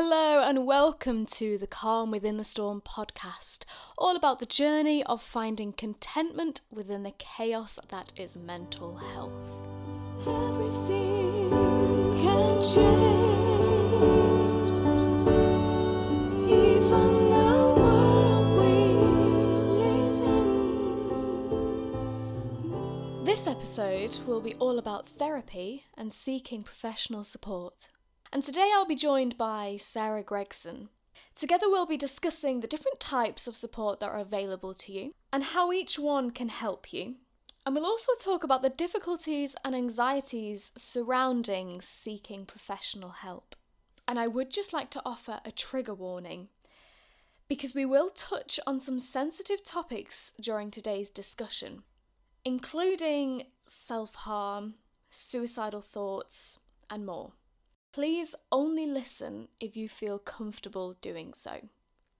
Hello and welcome to the Calm Within the Storm podcast, all about the journey of finding contentment within the chaos that is mental health. Everything can change, even the world we live in. This episode will be all about therapy and seeking professional support. And today I'll be joined by Sarah Gregson. Together we'll be discussing the different types of support that are available to you and how each one can help you. And we'll also talk about the difficulties and anxieties surrounding seeking professional help. And I would just like to offer a trigger warning because we will touch on some sensitive topics during today's discussion, including self harm, suicidal thoughts, and more. Please only listen if you feel comfortable doing so.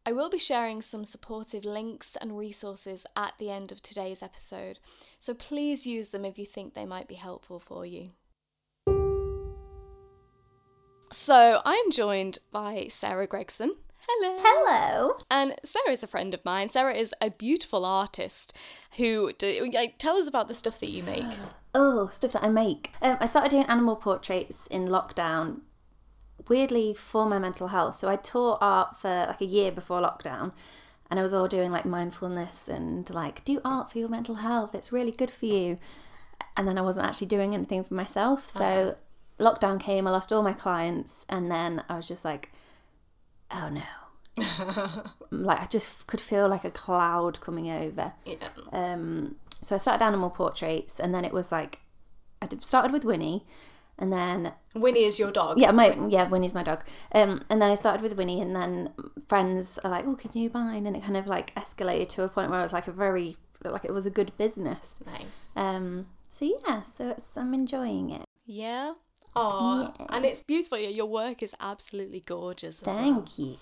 I will be sharing some supportive links and resources at the end of today's episode, so please use them if you think they might be helpful for you. So, I'm joined by Sarah Gregson. Hello. Hello. And Sarah is a friend of mine. Sarah is a beautiful artist who do, like, tell us about the stuff that you make. Oh, stuff that I make. Um, I started doing animal portraits in lockdown, weirdly for my mental health. So I taught art for like a year before lockdown, and I was all doing like mindfulness and like do art for your mental health. It's really good for you. And then I wasn't actually doing anything for myself. So lockdown came. I lost all my clients, and then I was just like, oh no. like I just could feel like a cloud coming over. Yeah. um, so I started animal portraits, and then it was like I started with Winnie, and then Winnie is your dog. yeah, my yeah Winnie's my dog, um, and then I started with Winnie, and then friends are like, oh, can you mine? And it kind of like escalated to a point where it was like a very like it was a good business. Nice. Um, so yeah, so it's I'm enjoying it. Yeah. Oh, Yeah. and it's beautiful. Your work is absolutely gorgeous. As well. Thank you.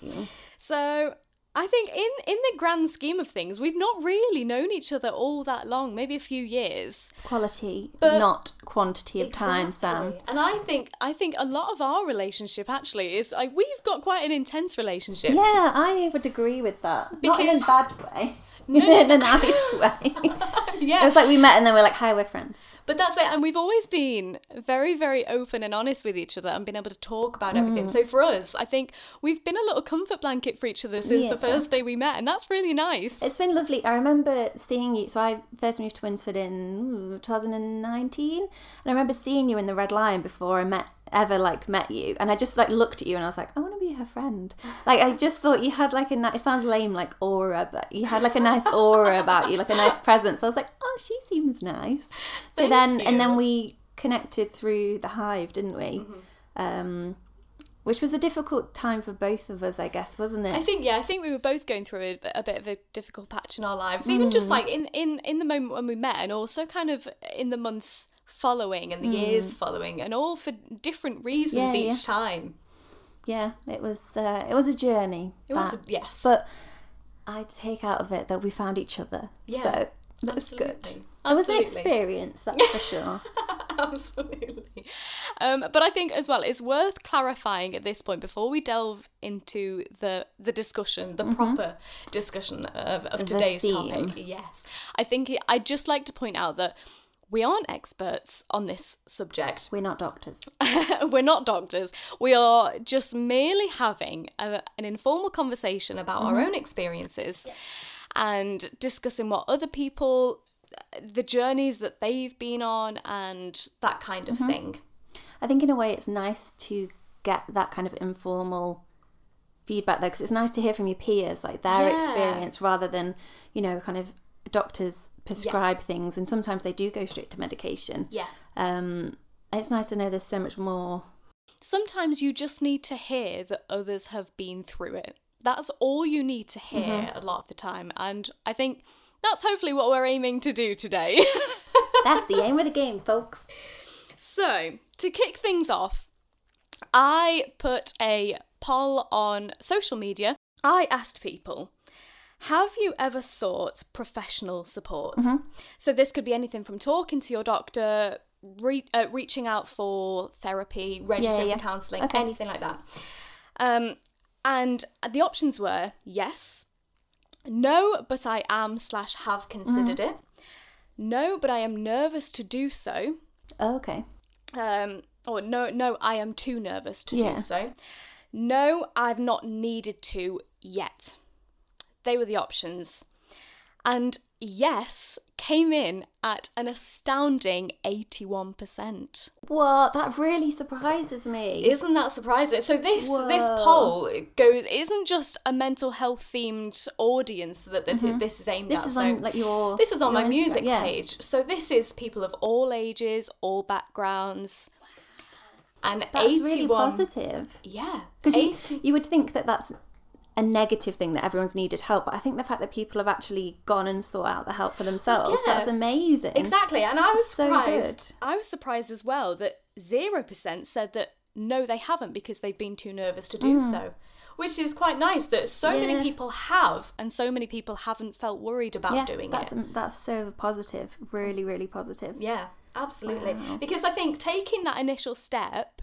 So I think in in the grand scheme of things, we've not really known each other all that long. Maybe a few years. Quality, But- not quantity of time, Sam. And I think I think a lot of our relationship actually is like we've got quite an intense relationship. Yeah, I would agree with that. not in a bad way. No, in a nice way. Yeah. It was like we met and then we're like, hi, we're friends. But that's it. And we've always been very, very open and honest with each other and been able to talk about Mm. everything. So for us, I think we've been a little comfort blanket for each other since the first day we met. And that's really nice. It's been lovely. I remember seeing you. So I first moved to Winsford in 2019, and I remember seeing you in the Red Lion before I met ever like met you, and I just like looked at you and I was like, I want to be her friend. Like I just thought you had like a nice. It sounds lame, like aura, but you had like a nice aura about you, like a nice presence. I was like, oh, she seems nice. So Thank then, and then we connected through the Hive, didn't we? Mm-hmm. Um, which was a difficult time for both of us, I guess, wasn't it? I think yeah, I think we were both going through a, a bit of a difficult patch in our lives, even Mm. just like in in in the moment when we met, and also kind of in the months following and the years following, and all for different reasons Mm. Yeah, each time. yeah, it was uh, it was a journey. It was a, yes, but I take out of it that we found each other. Yeah, so that's good. absolutely. It was an experience, that's for sure. Absolutely. Um, but I think as well, it's worth clarifying at this point before we delve into the the discussion, the proper discussion of, of Mm-hmm. The today's theme. topic. Yes, I think it, I'd just like to point out that we aren't experts on this subject. We're not doctors. We're not doctors. We are just merely having a, an informal conversation about our Mm-hmm. own experiences and discussing what other people, the journeys that they've been on, and that kind of Mm-hmm. thing. I think in a way it's nice to get that kind of informal feedback though, because it's nice to hear from your peers, like their Yeah. experience, rather than you know, kind of doctors prescribe things, and sometimes they do go straight to medication. Yeah. Um, it's nice to know there's so much more. Sometimes you just need to hear that others have been through it. That's all you need to hear Mm-hmm. a lot of the time. And I think that's hopefully what we're aiming to do today. That's the aim of the game, folks. So, to kick things off, I put a poll on social media. I asked people, have you ever sought professional support? So, this could be anything from talking to your doctor, re- uh, reaching out for therapy, registering yeah. for counselling, Okay. anything like that. Um, And the options were yes, no, but I am slash have considered it. No, but I am nervous to do so. Oh, okay. Um, or no, no, I am too nervous to Yeah. do so. No, I've not needed to yet. They were the options. And yes came in at an astounding 81%. What? That really surprises me. Isn't that surprising? So this this poll goes isn't just a mental health themed audience that, that this is aimed Mm-hmm. this at. is so on like your. this is on my Instagram, music yeah. page. So this is people of all ages, all backgrounds. And That's 81 really positive. Yeah. Because you, you would think that that's a negative thing that everyone's needed help, but I think the fact that people have actually gone and sought out the help for themselves, Yeah. that's amazing. Exactly. And I was So surprised. good. I was surprised as well that 0% said that no, they haven't because they've been too nervous to do so. Which is quite nice that so Mm. Yeah. many people have and so many people haven't felt worried about Yeah, doing that's it. that's so positive. Really, really positive. Yeah, absolutely. Wow. Because I think taking that initial step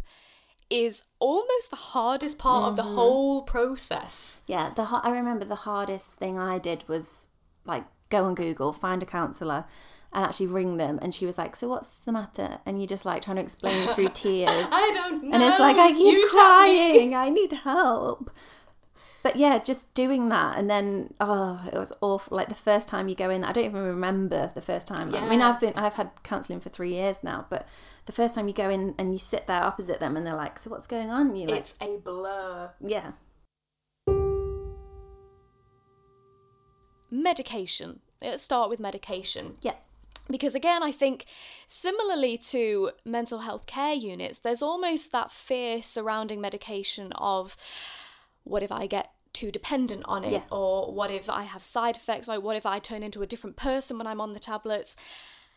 is almost the hardest part of the Mm-hmm. whole process. Yeah, the I remember the hardest thing I did was like go on Google, find a counsellor, and actually ring them. And she was like, "So what's the matter?" And you're just like trying to explain through tears, I don't know. and it's like I You keep tell crying. I need help. But yeah, just doing that, and then oh, it was awful. Like the first time you go in, I don't even remember the first time. Like, I mean, I've been, I've had counselling for three years now, but the first time you go in and you sit there opposite them, and they're like, "So what's going on?" You're like, It's a blur. "Yeah, Medication. Let's start with medication. yeah, Because again, I think similarly to mental health care units, there's almost that fear surrounding medication of what if I get too dependent on it? Yeah. Or what if I have side effects? Like, what if I turn into a different person when I'm on the tablets?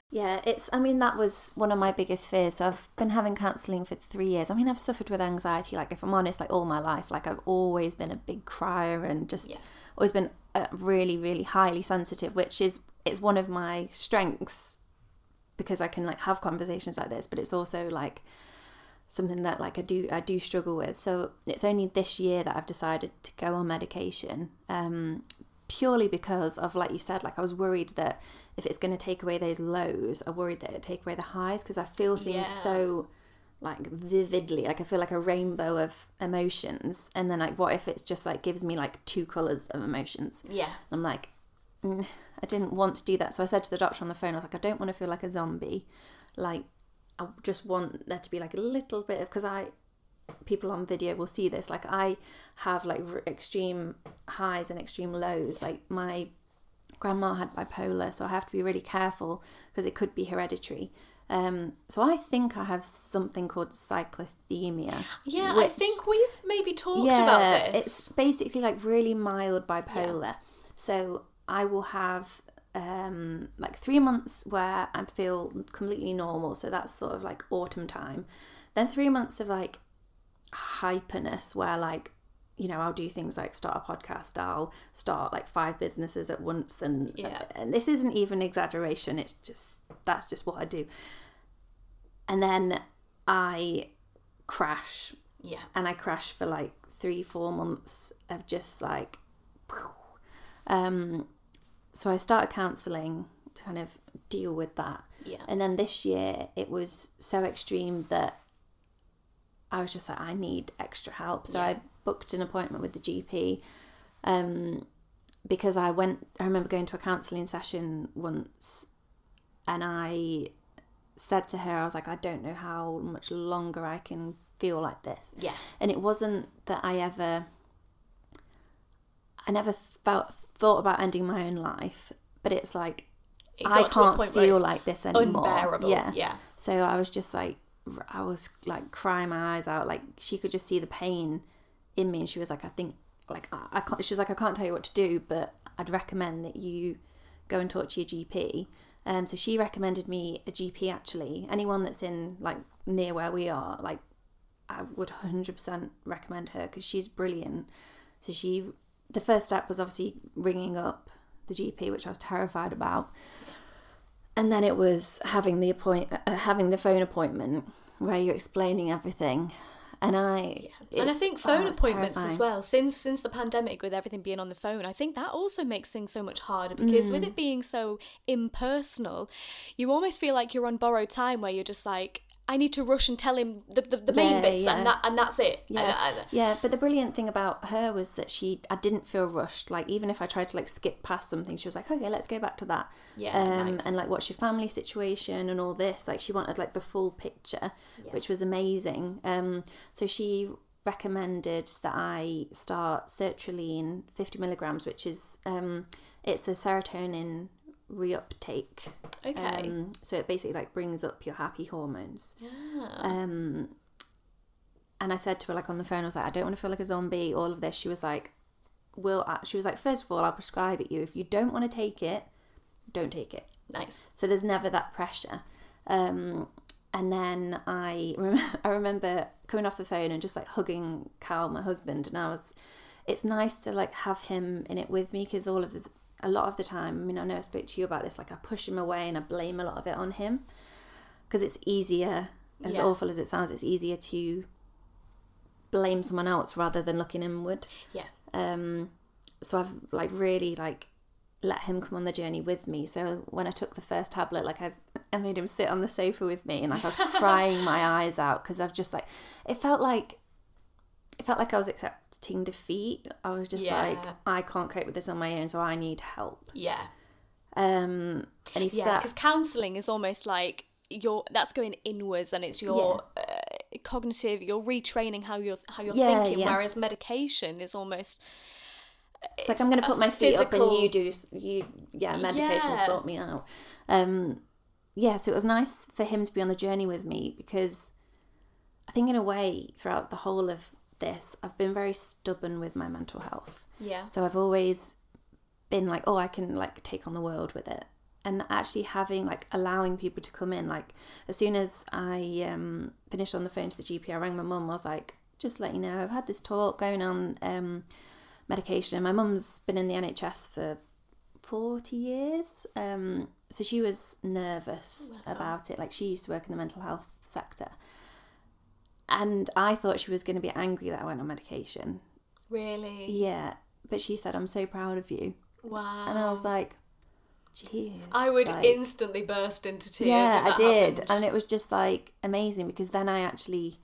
Yeah, it's. I mean, that was one of my biggest fears. So I've been having counselling for three years. I mean, I've suffered with anxiety, like if I'm honest, like all my life. Like I've always been a big crier and just Yeah. always been uh, really, really highly sensitive, which is it's one of my strengths because I can like have conversations like this. But it's also like something that like I do I do struggle with. So it's only this year that I've decided to go on medication. Um, purely because of like you said like i was worried that if it's going to take away those lows i worried that it'd take away the highs because i feel things Yeah. so like vividly like i feel like a rainbow of emotions and then like what if it's just like gives me like two colors of emotions Yeah. i'm like mm, i didn't want to do that so i said to the doctor on the phone i was like i don't want to feel like a zombie like i just want there to be like a little bit of because i people on video will see this like i have like r- extreme highs and extreme lows like my grandma had bipolar so i have to be really careful because it could be hereditary um so i think i have something called cyclothymia Yeah, I think we've maybe talked yeah, about this. it's basically like really mild bipolar. So I will have um like three months where I feel completely normal. So that's sort of like autumn time. Then three months of like hyperness where like you know I'll do things like start a podcast. I'll start like five businesses at once, and Yeah. and this isn't even exaggeration. It's just that's just what I do. And then I crash yeah. and I crash for like three, four months of just like, um, so I started counselling to kind of deal with that. Yeah. And then this year it was so extreme that I was just like, I need extra help. So Yeah. I booked an appointment with the GP. Um, because I went, I remember going to a counselling session once and I said to her, I was like, I don't know how much longer I can feel like this. Yeah. And it wasn't that I ever, I never felt thought about ending my own life, but it's like It I got to a can't feel like this anymore. unbearable. Yeah. Yeah. So I was just like, I was like crying my eyes out. Like she could just see the pain in me, and she was like, I think, like I, I can't. She was like, I can't tell you what to do, but I'd recommend that you go and talk to your GP. Um, so she recommended me a GP. Actually, anyone that's in like near where we are, like I would hundred percent recommend her because she's brilliant. So she, the first step was obviously ringing up the GP, which I was terrified about and then it was having the appoint uh, having the phone appointment where you're explaining everything And I and I think oh, phone it's appointments as well. Since since the pandemic, with everything being on the phone, I think that also makes things so much harder because Mm. with it being so impersonal, you almost feel like you're on borrowed time, where you're just like, I need to rush and tell him the the, the main Yeah, bits, yeah. and that and that's it. Yeah, And- and- yeah. But the brilliant thing about her was that she, I didn't feel rushed. Like even if I tried to like skip past something, she was like, "Okay, let's go back to that." Yeah, Um, nice. and like, what's your family situation and all this? Like, she wanted like the full picture, which was amazing. Um, so she recommended that I start sertraline, fifty milligrams, which is um, it's a serotonin reuptake. Okay. Um, so it basically like brings up your happy hormones. Yeah. Um, and I said to her like on the phone, I was like, I don't want to feel like a zombie. All of this. She was like, "Will." uh, She was like, first of all, I'll prescribe it you. If you don't want to take it, don't take it. nice. So there's never that pressure. Um, and then I rem- I remember coming off the phone and just like hugging Cal, my husband, and I was. It's nice to like have him in it with me because all of the a lot of the time. I mean, I know I spoke to you about this. Like I push him away and I blame a lot of it on him because it's easier. As Yeah. awful as it sounds, it's easier to blame someone else rather than looking inward. Yeah. Um, so I've like really like let him come on the journey with me. So when I took the first tablet, like I, I made him sit on the sofa with me, and like I was crying my eyes out because I've just like it felt like it felt like I was accepting defeat. I was just like I can't cope with this on my own, so I need help. Yeah. Um, and he Yeah, because counselling is almost like your that's going inwards, and it's your uh, cognitive. You're retraining how you're how you're Yeah, thinking, yeah. whereas medication is almost It's like I'm going to put my feet up and you do you yeah medication Yeah. sort me out. Um, yeah, so it was nice for him to be on the journey with me because I think in a way throughout the whole of this I've been very stubborn with my mental health. yeah So I've always been like, oh, I can like take on the world with it. And actually having like allowing people to come in, like as soon as I um, finished on the phone to the GP, I rang my mum. I was like, just let you know, I've had this talk going on um, medication. My mum's been in the NHS for forty years, um, so she was nervous about it. Like she used to work in the mental health sector, and I thought she was going to be angry that I went on medication. really Yeah, but she said, "I'm so proud of you," wow. and I was like, "Jeez." I would like, instantly burst into tears. Yeah, I did, happened. and it was just like amazing because then I actually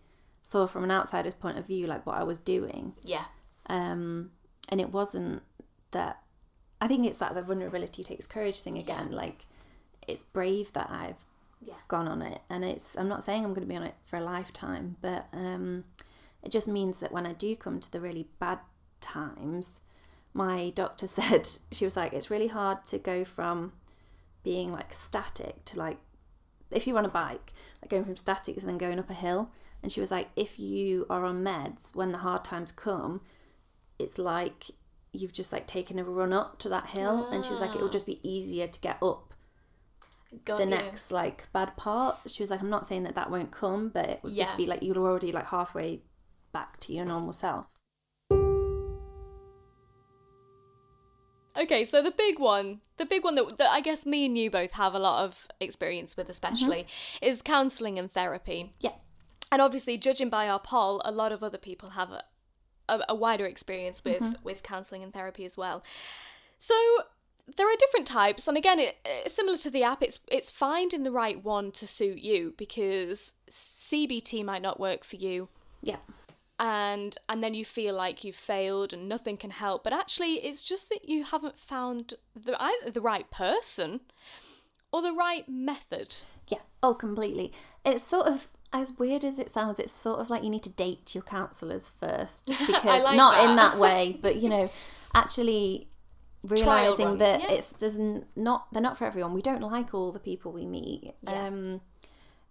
saw from an outsider's point of view like what I was doing, yeah, um, and it wasn't that. I think it's that the vulnerability takes courage thing again. Like, it's brave that I've yeah, gone on it. And it's i'm not saying i'm going to be on it for a lifetime but um it just means that when i do come to the really bad times my doctor said she was like it's really hard to go from being like static to like if you're on a bike like going from static to then going up a hill. And she was like if you are on meds when the hard times come it's like you've just like taken a run up to that hill. And she was like it will just be easier to get up Got the you. next like bad part. She was like, I'm not saying that that won't come, but it would Yeah. just be like you're already like halfway back to your normal self. Okay, so the big one, the big one that, that I guess me and you both have a lot of experience with, especially, mm-hmm. is counselling and therapy. Yeah. And obviously, judging by our poll, a lot of other people have a, a, a wider experience with, mm-hmm. with counselling and therapy as well. So there are different types, and again, it, similar to the app. It's it's finding the right one to suit you because CBT might not work for you Yeah. and and then you feel like you've failed and nothing can help but actually it's just that you haven't found the either the right person or the right method Yeah. Oh, completely. It's sort of as weird as it sounds, it's sort of like you need to date your counselors first because like not that. in that way, but you know, actually realizing that yeah. it's there's not they're not for everyone. We don't like all the people we meet. Yeah. Um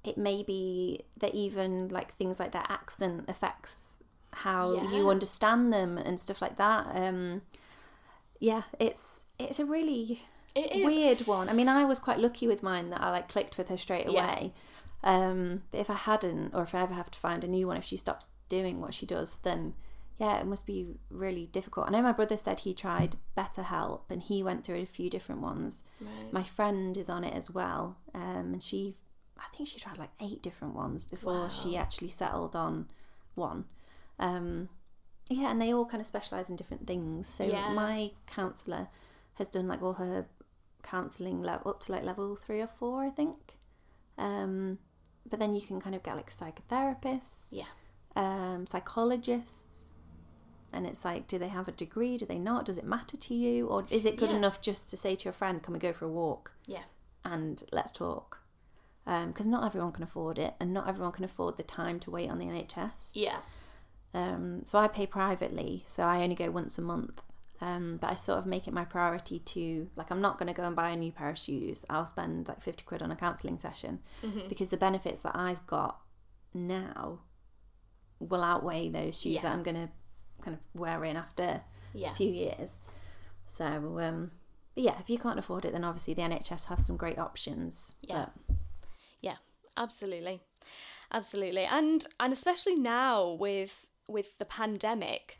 it may be that even like things like their accent affects how you understand them and stuff like that. Um yeah, it's it's a really weird one. I mean, I was quite lucky with mine that I like clicked with her straight Yeah. away. Um, but if I hadn't, or if I ever have to find a new one, if she stops doing what she does, then yeah, it must be really difficult. I know my brother said he tried BetterHelp and he went through a few different ones. Right. My friend is on it as well, um, and she, I think she tried like eight different ones before she actually settled on one. Um, yeah, and they all kind of specialize in different things. So Yeah. my counselor has done like all her counseling level up to like level three or four, I think. Um, but then you can kind of get like psychotherapists, Yeah. um, psychologists, and it's like, do they have a degree? Do they not? Does it matter to you, or is it good Yeah. enough just to say to your friend, "Can we go for a walk?" Yeah. and let's talk? Because not everyone can afford it, and not everyone can afford the time to wait on the NHS. Yeah. Um, so I pay privately, so I only go once a month. Um, but I sort of make it my priority to like I'm not going to go and buy a new pair of shoes. I'll spend like fifty quid on a counselling session Mm-hmm. because the benefits that I've got now will outweigh those shoes Yeah. that I'm going to kind of wear in after Yeah. a few years. So um, but yeah, if you can't afford it, then obviously the NHS have some great options. Yeah. But Yeah, absolutely, absolutely, and and especially now with with the pandemic,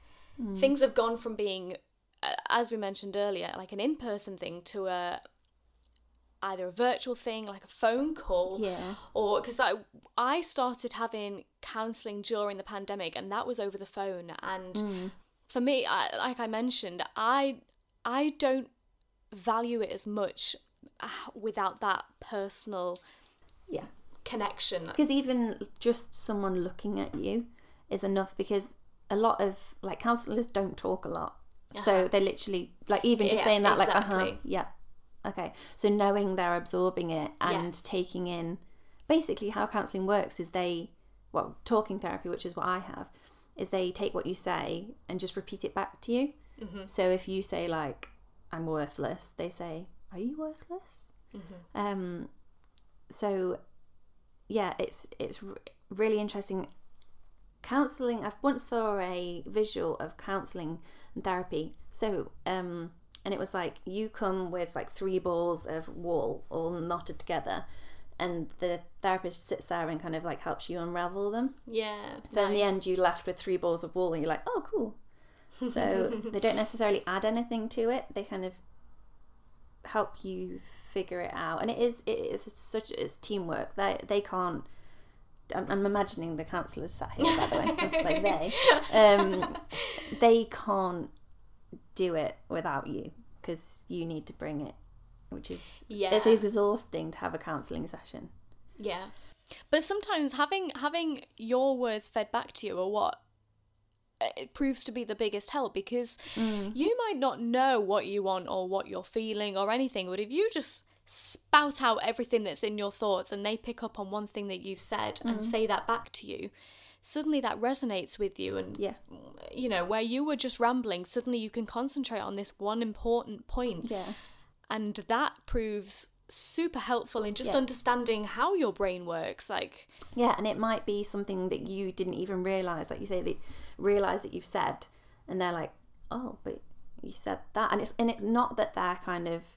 things have gone from being, uh, as we mentioned earlier, like an in person thing to a either a virtual thing, like a phone call, Yeah. or because I I started having counselling during the pandemic, and that was over the phone, and for me, I, like I mentioned, I I don't value it as much uh, without that personal yeah. connection. because even just someone looking at you is enough because a lot of like counselors don't talk a lot so they literally like even just Yeah, saying that like uh-huh yeah okay so knowing they're absorbing it and taking in basically how counseling works is they well talking therapy which is what i have is they take what you say and just repeat it back to you so if you say like i'm worthless they say are you worthless um so yeah, it's it's really interesting. Counseling. I've once saw a visual of counseling and therapy. So, um, and it was like you come with like three balls of wool all knotted together, and the therapist sits there and kind of like helps you unravel them. Yeah. So in the end, you left with three balls of wool, and you're like, oh, cool. So they don't necessarily add anything to it. They kind of help you figure it out, and it is it is such it's teamwork. They they can't. I'm, I'm imagining the counsellors sat here, by the way. Like they, um, they can't do it without you because you need to bring it, which is yeah. it's exhausting to have a counselling session. Yeah. But sometimes having having your words fed back to you or what uh, it proves to be the biggest help because you might not know what you want or what you're feeling or anything, but if you just spout out everything that's in your thoughts and they pick up on one thing that you've said and say that back to you, suddenly that resonates with you and Yeah. you know, where you were just rambling, suddenly you can concentrate on this one important point Yeah. and that proves super helpful in just Yeah. understanding how your brain works like Yeah, and it might be something that you didn't even realize, like you say, that realize that you've said, and they're like, "Oh, but you said that," and it's and it's not that they're kind of,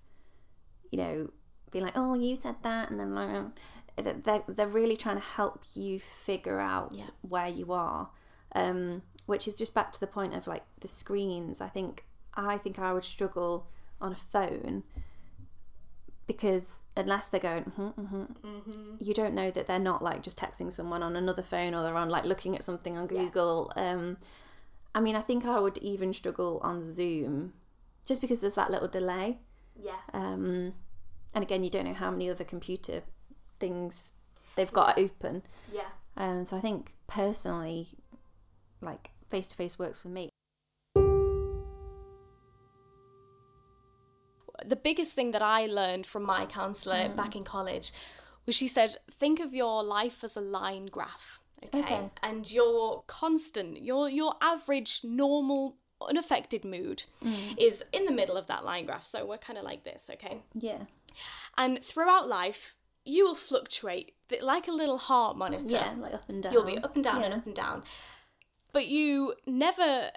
you know, being like, "Oh, you said that," and then like, they're they're really trying to help you figure out Yeah. where you are, um, which is just back to the point of like the screens. I think I think I would struggle on a phone because unless they're going, mm-hmm, mm-hmm, you don't know that they're not like just texting someone on another phone or they're on like looking at something on Google. Um, I mean, I think I would even struggle on Zoom just because there's that little delay. yeah Um, and again, you don't know how many other computer things they've got open. yeah Um, so I think personally, like face to face works for me. the biggest thing that I learned from my counselor back in college was she said, think of your life as a line graph. Okay? Okay. And your constant, your your average, normal, unaffected mood is in the middle of that line graph. So we're kind of like this, okay? Yeah. And throughout life, you will fluctuate like a little heart monitor. Yeah, like up and down. You'll be up and down and up and down. But you never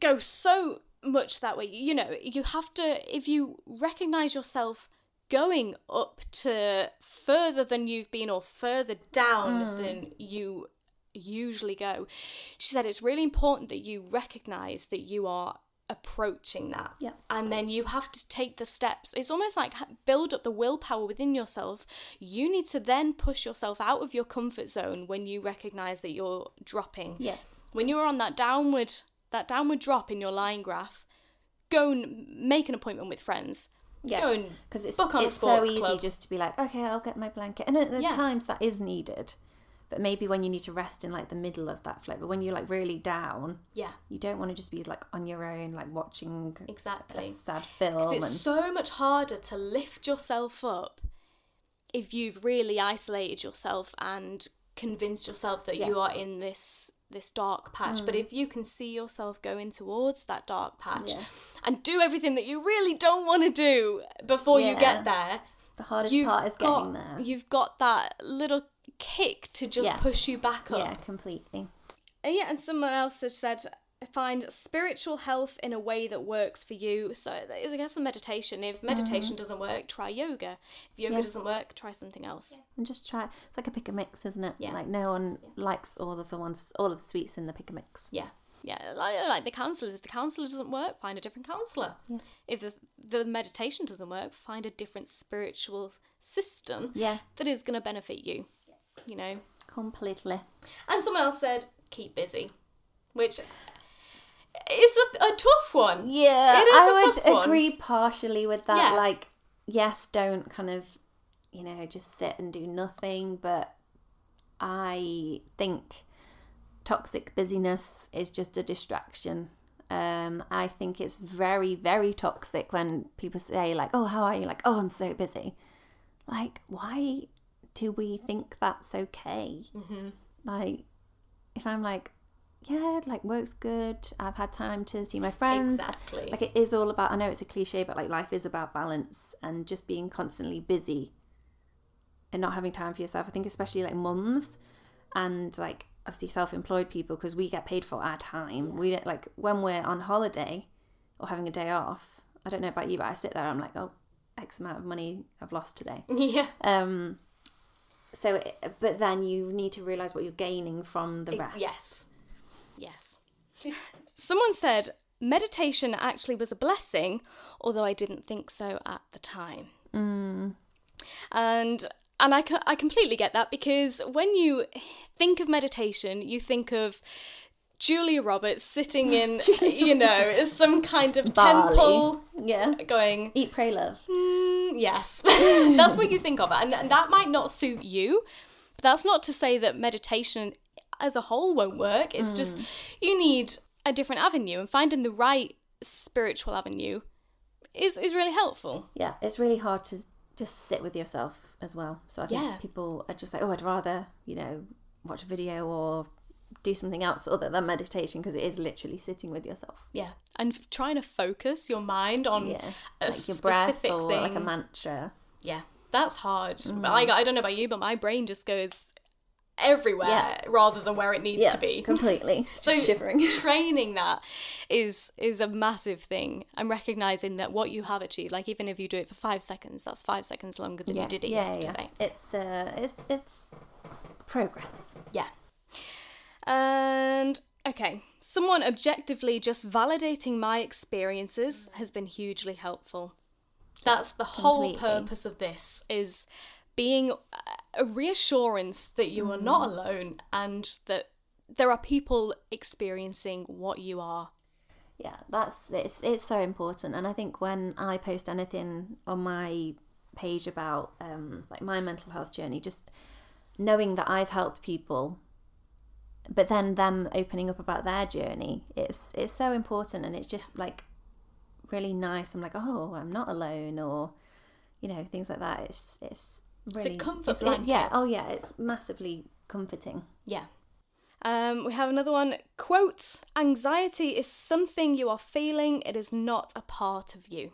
go so much that way. You know, you have to, if you recognize yourself going up to further than you've been or further down mm. than you usually go, she said it's really important that you recognize that you are approaching that. Yeah. And then you have to take the steps. It's almost like build up the willpower within yourself. You need to then push yourself out of your comfort zone when you recognize that you're dropping. Yeah. When you're on that downward that downward drop in your line graph, go and make an appointment with friends. Yeah. Go and because it's book on a it's so easy club. just to be like, okay, I'll get my blanket, and at, at Yeah. times that is needed. But maybe when you need to rest in like the middle of that flow, but when you're like really down, Yeah, you don't want to just be like on your own, like watching exactly a sad film. 'Cause And, it's so much harder to lift yourself up if you've really isolated yourself and convinced yourself that you are in this this dark patch. But mm. if you can see yourself going towards that dark patch Yeah. and do everything that you really don't want to do before you get there, the hardest you've part is got getting there. you've got that little kick to just Yeah. push you back up. Yeah, completely. And yeah, and someone else has said, find spiritual health in a way that works for you. So I guess a meditation. If mm-hmm. meditation doesn't work, try yoga. If yoga Yeah. doesn't work, try something else. And just try. It's like a pick a mix, isn't it? Yeah. Like no one likes all of the ones, all of the sweets in the pick a mix. Yeah. Yeah, like, like the counsellors. If the counsellor doesn't work, find a different counsellor. Yeah. If the the meditation doesn't work, find a different spiritual system Yeah, that is going to benefit you. You know. completely. And someone else said, keep busy, which is a, a tough one. Yeah, It is I a would tough one. agree partially with that. Yeah. Like, yes, don't kind of, you know, just sit and do nothing. But I think toxic busyness is just a distraction. Um, I think it's very, very toxic when people say like, "Oh, how are you?" Like, "Oh, I'm so busy." Like, why do we think that's okay? Mm-hmm. Like, if I'm like, yeah, like work's good. I've had time to see my friends. Exactly. Like it is all about. I know it's a cliche, but like life is about balance and just being constantly busy and not having time for yourself. I think especially like mums and like obviously self-employed people because we get paid for our time. We don't like when we're on holiday or having a day off. I don't know about you, but I sit there. I'm like, oh, X amount of money I've lost today. yeah. Um. So, it, but then you need to realize what you're gaining from the rest. Yes. Yes. Someone said meditation actually was a blessing, although I didn't think so at the time. And and I, I completely get that because when you think of meditation, you think of Julia Roberts sitting in, you know, some kind of Bali. temple Yeah. going, Eat, pray, love. Mm, yes, mm. that's what you think of, and, and that might not suit you. But that's not to say that meditation as a whole won't work. It's just mm. you need a different avenue, and finding the right spiritual avenue is is really helpful. Yeah, it's really hard to just sit with yourself as well. So I think Yeah. people are just like, oh, I'd rather, you know, watch a video or do something else other than meditation because it is literally sitting with yourself. Yeah, and f- trying to focus your mind on Yeah. a like specific thing. like a mantra. yeah, that's hard. Mm. I, I don't know about you, but my brain just goes everywhere Yeah. rather than where it needs to be. completely. So shivering. training that is is a massive thing. I'm recognizing that what you have achieved, like even if you do it for five seconds, that's five seconds longer than you did it yesterday. It's uh, it's it's progress. Yeah. And okay, someone objectively just validating my experiences has been hugely helpful. That's the whole Completely. purpose of this is being a reassurance that you are not alone and that there are people experiencing what you are. Yeah, that's it's it's so important, and I think when I post anything on my page about um like my mental health journey, just knowing that I've helped people, but then them opening up about their journey, it's it's so important, and it's just like really nice. I'm like, oh, I'm not alone, or you know things like that. It's it's really comfort it's- yeah, oh yeah, it's massively comforting. Yeah. Um, we have another one. Quote Anxiety is something you are feeling, it is not a part of you.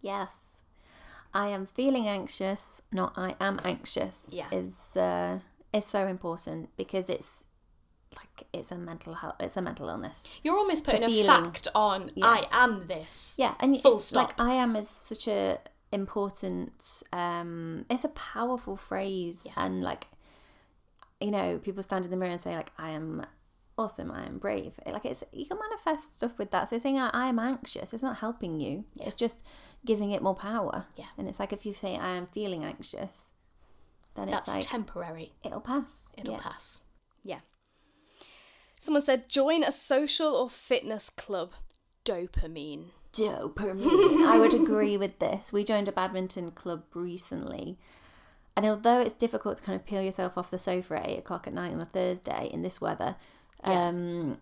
Yes. I am feeling anxious, not I am anxious. Yeah. Is uh is so important because it's like it's a mental health it's a mental illness. You're almost putting a fact on, Yeah. I am this. Yeah, and Full stop. like I am is such a important um it's a powerful phrase Yeah. and like you know, people stand in the mirror and say like I am awesome, I am brave. Like it's you can manifest stuff with that. So saying I, I am anxious, it's not helping you. It's just giving it more power. Yeah. And it's like if you say I am feeling anxious, then That's it's like temporary. it'll pass. It'll Yeah. pass. Yeah. Someone said, join a social or fitness club. Dopamine. dopamine. I would agree with this. We joined a badminton club recently. And although it's difficult to kind of peel yourself off the sofa at eight o'clock at night on a Thursday in this weather, Yeah. um,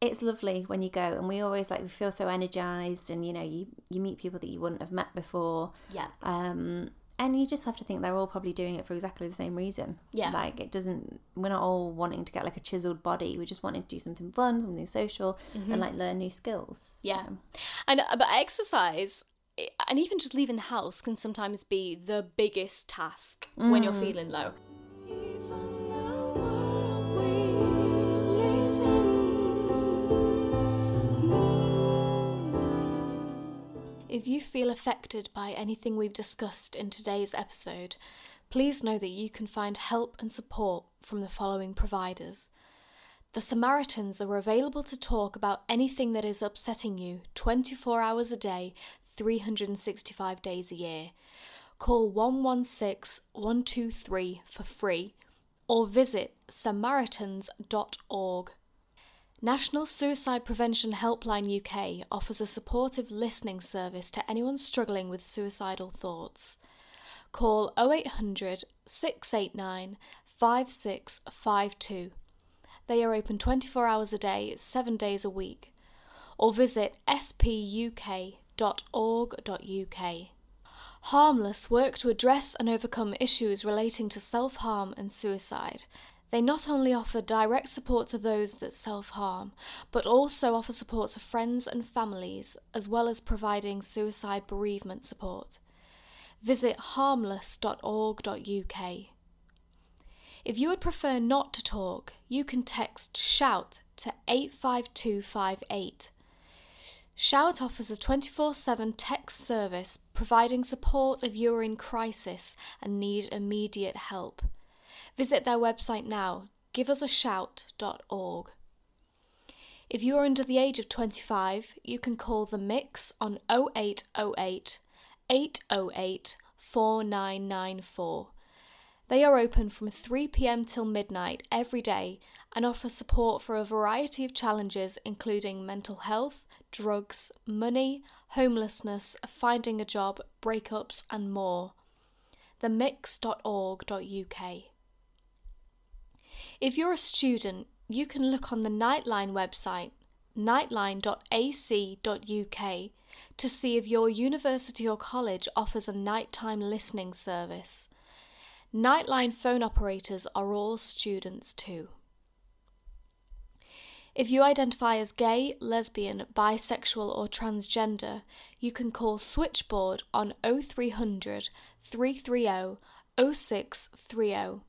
it's lovely when you go. And we always like we feel so energized, and you know you you meet people that you wouldn't have met before. Yeah. Um, and you just have to think they're all probably doing it for exactly the same reason. Yeah. Like it doesn't. We're not all wanting to get like a chiseled body. We just wanting to do something fun, something social, and like learn new skills. Mm-hmm. Yeah. And uh, but exercise and even just leaving the house can sometimes be the biggest task when you're feeling low. If you feel affected by anything we've discussed in today's episode, please know that you can find help and support from the following providers. The Samaritans are available to talk about anything that is upsetting you 24 hours a day, 365 days a year. Call 116 123 for free or visit samaritans.org. National Suicide Prevention Helpline UK offers a supportive listening service to anyone struggling with suicidal thoughts. Call 0800 689 5652. They are open 24 hours a day, 7 days a week. Or visit spuk.org.uk. Harmless work to address and overcome issues relating to self harm and suicide. They not only offer direct support to those that self harm, but also offer support to friends and families, as well as providing suicide bereavement support. Visit harmless.org.uk. If you would prefer not to talk, you can text SHOUT to 85258. Shout offers a 24 7 text service providing support if you are in crisis and need immediate help. Visit their website now, giveusashout.org. If you are under the age of 25, you can call The Mix on 0808 808 4994. They are open from 3 pm till midnight every day and offer support for a variety of challenges, including mental health, drugs, money, homelessness, finding a job, breakups, and more. themix.org.uk. If you're a student, you can look on the Nightline website, nightline.ac.uk, to see if your university or college offers a nighttime listening service. Nightline phone operators are all students too. If you identify as gay, lesbian, bisexual, or transgender, you can call Switchboard on 0300 330 0630.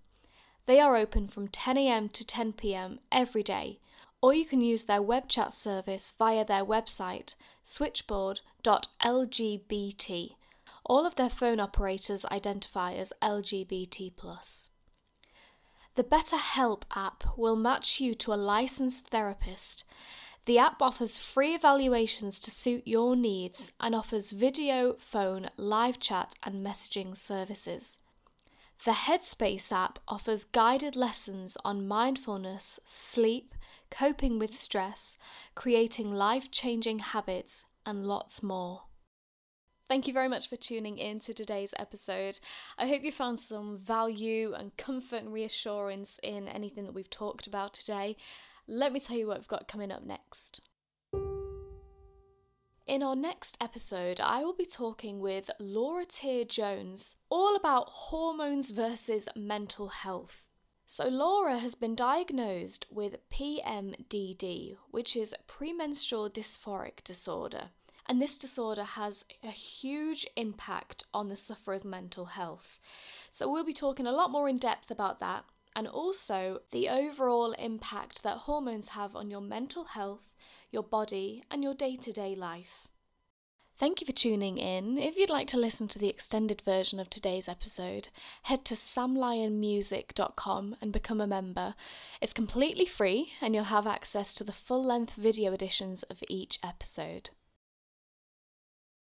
They are open from 10am to 10pm every day, or you can use their web chat service via their website switchboard.lgbt. All of their phone operators identify as LGBT. The BetterHelp app will match you to a licensed therapist. The app offers free evaluations to suit your needs and offers video, phone, live chat, and messaging services. The Headspace app offers guided lessons on mindfulness, sleep, coping with stress, creating life changing habits, and lots more. Thank you very much for tuning in to today's episode. I hope you found some value and comfort and reassurance in anything that we've talked about today. Let me tell you what we've got coming up next. In our next episode, I will be talking with Laura Tier Jones all about hormones versus mental health. So, Laura has been diagnosed with PMDD, which is premenstrual dysphoric disorder. And this disorder has a huge impact on the sufferer's mental health. So, we'll be talking a lot more in depth about that and also the overall impact that hormones have on your mental health, your body, and your day to day life. Thank you for tuning in. If you'd like to listen to the extended version of today's episode, head to samlionmusic.com and become a member. It's completely free and you'll have access to the full length video editions of each episode.